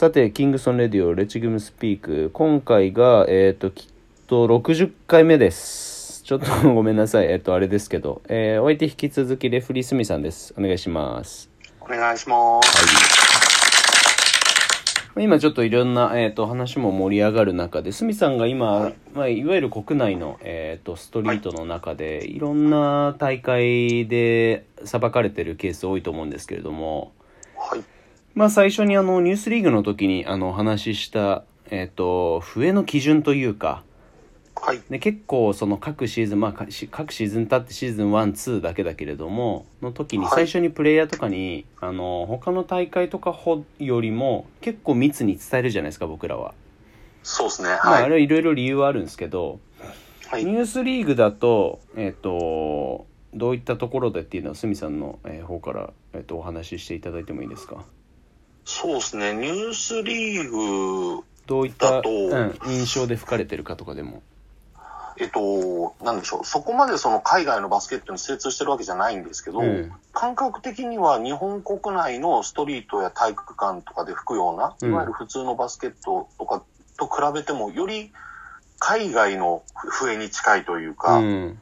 さて、キングソンレディオ、レチグムスピーク。今回が、えっ、と、きっと60回目です。ちょっと ごめんなさい。えっ、と、あれですけど。えー、お相手引き続き、レフリースミさんです。お願いします。お願いします。今ちょっといろんな、えー、と話も盛り上がる中で、スミさんが今、はいいまあ、いわゆる国内の、えー、とストリートの中で、い、ろんな大会で裁かれてるケース多いと思うんですけれども、はい。まあ、最初にあのニュースリーグの時にあのお話しした、えー、と笛の基準というかはい。で結構その各シーズン、まあ、各シーズン経ってシーズン12だけだけれどもの時にはい最初にプレイヤーとかに、あの他の大会とかほよりも結構密に伝えるじゃないですか僕らは。そうですね。まあ、あはい。れはいろいろ理由はあるんですけど、はい。ニュースリーグだと、えっ、と、どういったところでっていうのは、鷲見さんの、えー方から、えっとお話ししていただいてもいいですか？そうですね。ニュースリーグ、どういった、だとうん、印象で吹かれてるかとかでも。えっと、なんでしょう。そこまでその海外のバスケットに精通してるわけじゃないんですけど、うん感覚的には日本国内のストリートや体育館とかで吹くような、うんいわゆる普通のバスケットとかと比べても、より海外の笛に近いというか、うん。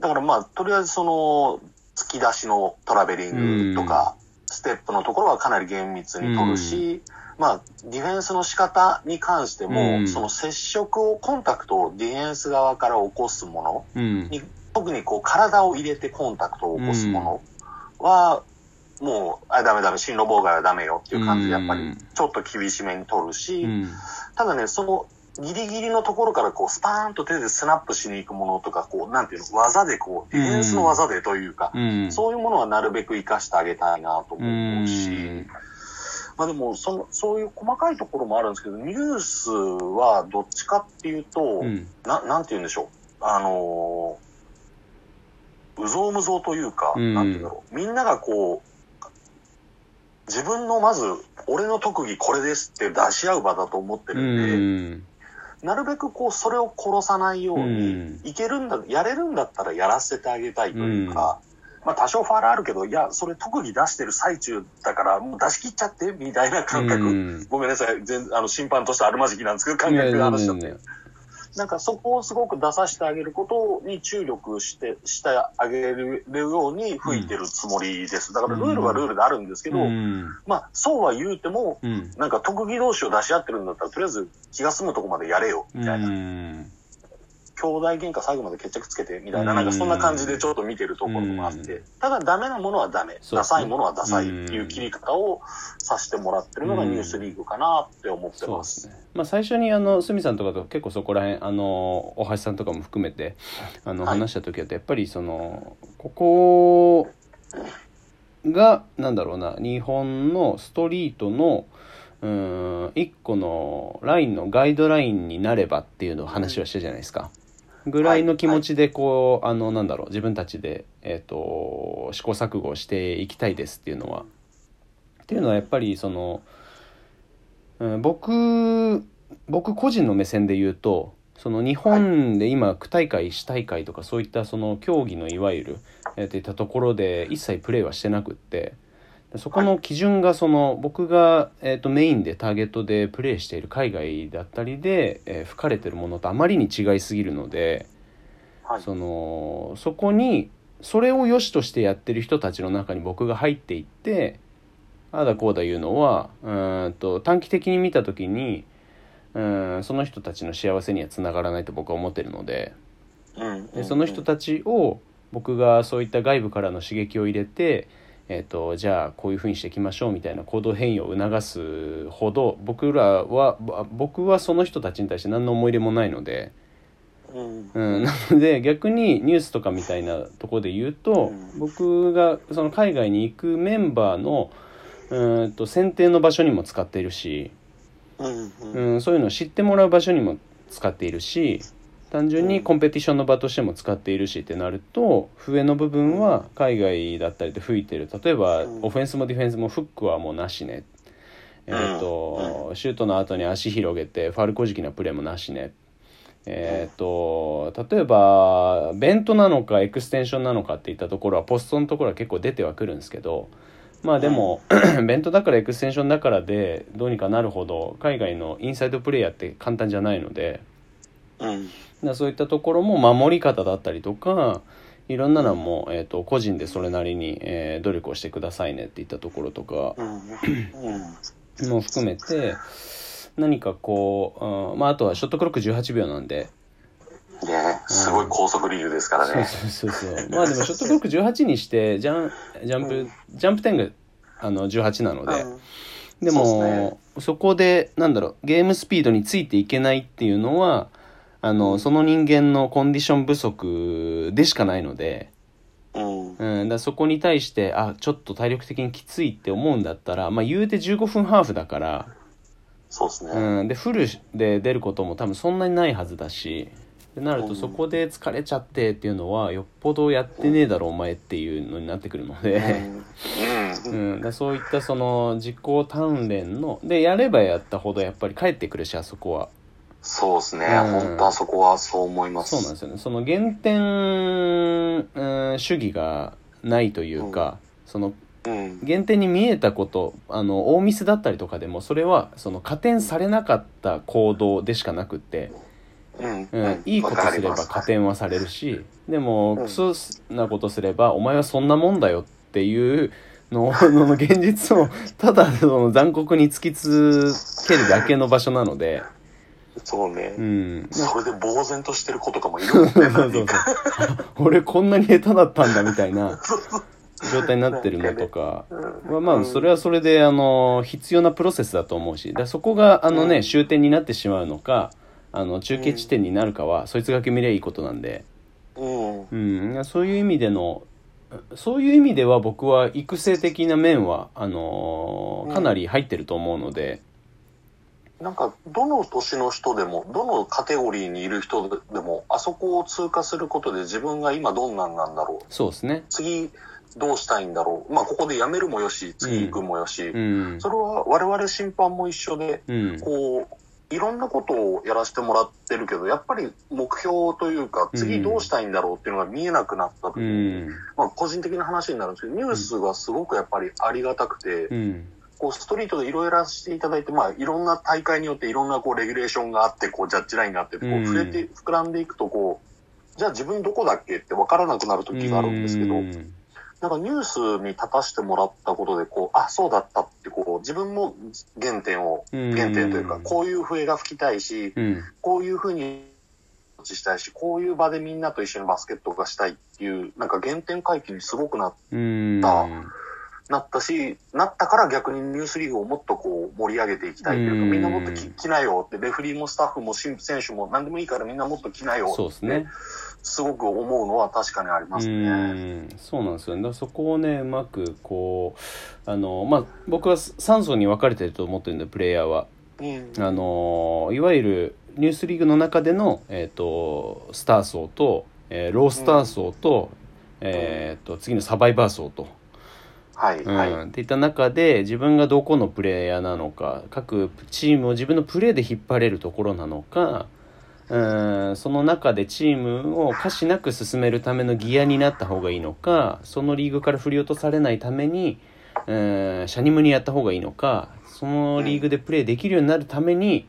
だからまあ、とりあえずその、突き出しのトラベリングとか、ステップのところはかなり厳密に取るし、まあ、ディフェンスの仕方に関しても、うんその接触を、コンタクトをディフェンス側から起こすものうん。に、特にこう、体を入れてコンタクトを起こすものは、もう、あ、ダメダメ、進路妨害はダメよっていう感じで、やっぱりうん、ちょっと厳しめに取るし、うん。ただね、その、ギリギリのところからこう、スパーンと手でスナップしに行くものとか、こう、なんていうの、技でこう、ディフェンスの技でというか、うん。そういうものはなるべく活かしてあげたいなとう思うし、ん。まあでも、その、そういう細かいところもあるんですけど、ニュースはどっちかっていうと、うん。な、なんて言うんでしょう。あのー、うぞうむぞうというか、うんなんて言うんだろう。みんながこう、自分のまず、俺の特技これですって出し合う場だと思ってうるんで、ん。なるべくこう、それを殺さないように、うん。いけるんだ、やれるんだったらやらせてあげたいというか、まあ多少ファールあるけど、いや、それ特技出してる最中だから、もう出し切っちゃって、みたいな感覚。うん。ごめんなさい、全あの審判としてあるまじきなんですけど、感覚が話しちゃって。なんかそこをすごく出させてあげることに注力して、してあげるように吹いてるつもりです。だからルールはルールであるんですけど、うん。まあそうは言うても、うん。なんか特技同士を出し合ってるんだったら、とりあえず気が済むとこまでやれよ、みたいな。うん。兄弟喧嘩最後まで決着つけて、みたいな、うん。なんかそんな感じでちょっと見てるところもあってう、ただダメなものはダメ、ダサいものはダサいっていう切り方をさせてもらってるのがニュースリーグかなって思ってま。す。すね。まあ最初にあの鷲見さんとかと結構そこら辺あの大橋さんとかも含めてあのはい。話した時だとやっぱりそのここがなんだろうな日本のストリートのうーん一個のラインのガイドラインになればっていうのを話はしたじゃないですか。ぐらいの気持ちでこう、あのなんだろう自分たちで、えー、と試行錯誤していきたいですっていうのは。っていうのはやっぱりその、うん、僕僕個人の目線で言うとその日本で今区大会市大会とかそういったその競技のいわゆるやっていたところで一切プレーはしてなくってそこの基準がその僕が、えー、とメインでターゲットでプレーしている海外だったりで、えー吹かれてるものとあまりに違いすぎるのではい。そのそこにそれを良しとしてやってる人たちの中に僕が入っていってああだこうだ言うのはうーんと短期的に見た時にうーんその人たちの幸せにはつながらないと僕は思ってるのでうんでその人たちを僕がそういった外部からの刺激を入れて、えー、とじゃあこういうふうにしていきましょうみたいな行動変容を促すほど僕らはぼ僕はその人たちに対して何の思い入れもないので。うんうん、なので逆にニュースとかみたいなところで言うと、うん僕がその海外に行くメンバーのうーんと選定の場所にも使っているし、うんうんうん、そういうのを知ってもらう場所にも使っているし単純にコンペティションの場としても使っているしってなると笛の部分は海外だったりで吹いてる。例えばうん。オフェンスもディフェンスもフックはもうなしね、えーとシュートの後に足広げてファウル小じなプレーもなしね。えー、と例えばベントなのかエクステンションなのかっていったところはポストのところは結構出てはくるんですけどまあでも、ベントだからエクステンションだからでどうにかなるほど海外のインサイドプレイヤーって簡単じゃないのでうん。だそういったところも守り方だったりとかいろんなのも、えー、と個人でそれなりに、えー努力をしてくださいねっていったところとか。も含めて何かこう、うんまあ、あとはショットクロック18秒なんで。ねすごい高速リーグですからね。そうそうそうまあでもショットクロック18にしてジャンジャンプ、うん。ジャンプ点があの18なので、うん。でもそこでなんだろうゲームスピードについていけないっていうのはあのその人間のコンディション不足でしかないので、うん。うん、だそこに対してあちょっと体力的にきついって思うんだったら、まあ、言うて15分ハーフだから、そうですね。うん、でフルで出ることも多分そんなにないはずだしってなるとうんそこで疲れちゃってっていうのはよっぽどやってねえだろお前っていうのになってくるのうで。ん。ううん。ん、だそういったその実行鍛錬のでやればやったほどやっぱり帰ってくるしあそこはそうですね。うん本当あそこはそう思います。そうなんですよねその減点、うん、主義がないというか、そのうん。減点に見えたことあの大ミスだったりとかでもそれはその加点されなかった行動でしかなくって、うん。うんいいことすれば加点はされるしでもうんクソなことすればお前はそんなもんだよっていうのの の現実をただその残酷に突きつけるだけの場所なので、そうね。うん、それで呆然としてる子とかもいるもんね。そう 俺こんなに下手だったんだみたいな 状態になってるのとか。はまあそれはそれであの必要なプロセスだと思うし。だそこがあのね、うん。終点になってしまうのかあの中継地点になるかは、そいつが決めりゃいいことなんで。うん。うん、そういう意味でのそういう意味では僕は育成的な面はあのーかなり入ってると思うので、なんか、どの年の人でも、どのカテゴリーにいる人でも、あそこを通過することで自分が今どんなんなんだろう。そうですね。次、どうしたいんだろう。まあ、ここでやめるもよし、次行くもよし。うんそれは我々審判も一緒で、うんこう、いろんなことをやらせてもらってるけど、やっぱり目標というか、次どうしたいんだろうっていうのが見えなくなった時うに、んまあ個人的な話になるんですけど、ニュースがすごくやっぱりありがたくて、うんこうストリートでいろいろやらせていただいて、まあいろんな大会によっていろんなこうレギュレーションがあって、こうジャッジラインがあって、こううん。触れて、膨らんでいくとこう、じゃあ自分どこだっけって分からなくなる時があるんですけど、うん。なんかニュースに立たせてもらったことで、こう、あ、そうだったって、こう、自分も原点を、うん。原点というか、こういう笛が吹きたいし、うん。こういうふうにしたいし、こういう場でみんなと一緒にバスケットがしたいっていう、なんか原点回帰にすごくなうん。あなったし、なったから逆にニュースリーグをもっとこう盛り上げていきたいというか、うん。みんなもっとき来なよって、レフリーもスタッフも選手も何でもいいからみんなもっと来なよってそうですね。すごく思うのは確かにありますうね。ん。そうなんですよね。だそこをねうまくこうあのまあ僕は3層に分かれてると思ってるんでプレイヤーは。うん。あのいわゆるニュースリーグの中での、えー、とスター層と、えーロースター層と,、えー、と次のサバイバー層と、はい、うん。はい。っていった中で自分がどこのプレイヤーなのか各チームを自分のプレーで引っ張れるところなのかうんその中でチームを可視なく進めるためのギアになった方がいいのかそのリーグから振り落とされないためにうんシャニムにやった方がいいのかそのリーグでプレーできるようになるために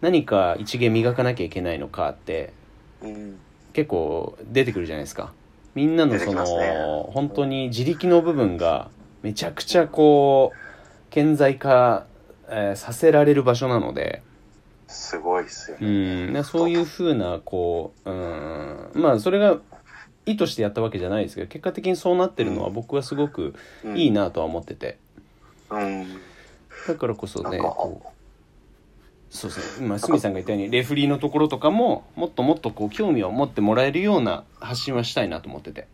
何か一芸磨かなきゃいけないのかってうん。結構出てくるじゃないですか。みんなのその、本当に自力の部分がめちゃくちゃこう顕在化、えーさせられる場所なので。すごいっすようね。ん。なそういうふうなこううん。まあそれが意図してやったわけじゃないですけど結果的にそうなってるのはうん。僕はすごくうん。いいなとは思ってて。うん。だからこそねそうですね。今鷲見さんが言ったようにレフリーのところとかももっともっとこう興味を持ってもらえるような発信はしたいなと思ってて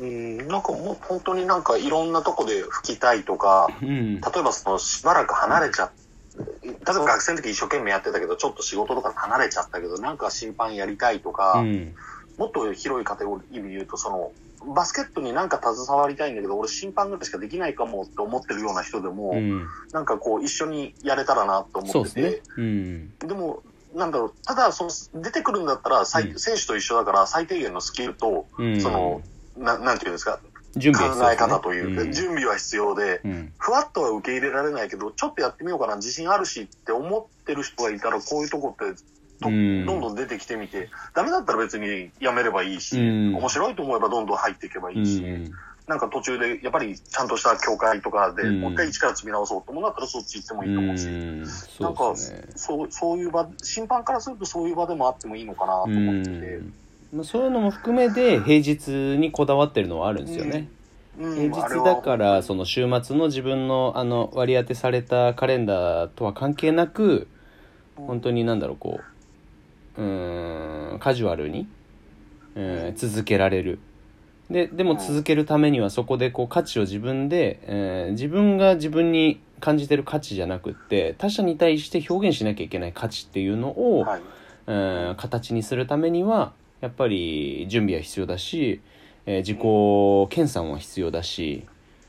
うん、なんかもう本当になんかいろんなとこで吹きたいとか、うん例えばそのしばらく離れちゃっ例えば学生の時一生懸命やってたけど、ちょっと仕事とか離れちゃったけど、なんか審判やりたいとか、うんもっと広いカテゴリーで言うと、その、バスケットになんか携わりたいんだけど、俺審判ぐらいしかできないかもって思ってるような人でも、うんなんかこう一緒にやれたらなと思ってて、ですね。うん。でも、なんだろう、ただ、その、出てくるんだったら、最うん選手と一緒だから、最低限のスキルと、うん。その、ななんていうんですか、準考備ね。え方というか、うん。準備は必要で、うん。ふわっとは受け入れられないけど、ちょっとやってみようかな、自信あるしって思ってる人がいたら、こういうとこってど、うん。どんどん出てきてみて、ダメだったら別にやめればいいし、うん。面白いと思えばどんどん入っていけばいいし、うん。なんか途中でやっぱりちゃんとした教会とかで、うん。もう一回一から積み直そうと思うんだったらそっち行ってもいいと思うし、うん。なんそうかですね。そうそういう場、審判からするとそういう場でもあってもいいのかなと思ってて。まあ、そういうのも含めて平日にこだわってるのはあるんですよね、うん。平日だからその週末の自分のあの割り当てされたカレンダーとは関係なく本当になんだろうこううーんカジュアルに、うん、続けられる。ででも続けるためにはそこでこう価値を自分で、えー自分が自分に感じてる価値じゃなくって他者に対して表現しなきゃいけない価値っていうのを、はい。うん形にするためにはやっぱり準備は必要だし、えー自己研鑽は必要だし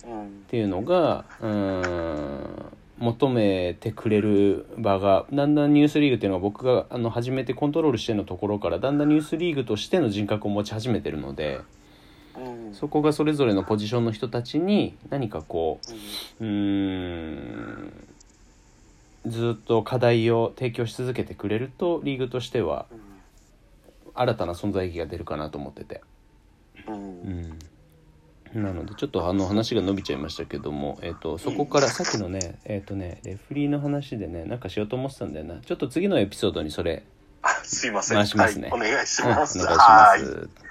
うん。っていうのがうん求めてくれる場がだんだんニュースリーグっていうのは僕があの初めてコントロールしてのところからだんだんニュースリーグとしての人格を持ち始めてるのでうん。そこがそれぞれのポジションの人たちに何かこううーんずっと課題を提供し続けてくれるとリーグとしてはうん新たな存在意義が出るかなと思ってて、うん。うん、なのでちょっとあの話が伸びちゃいましたけども、えー、とそこからさっきのねえっ、とねレフリーの話でねなんかしようと思ってたんだよな。ちょっと次のエピソードにそれ、あすいません。回しますね。はい、お願いしうんお願いします。まはい。す。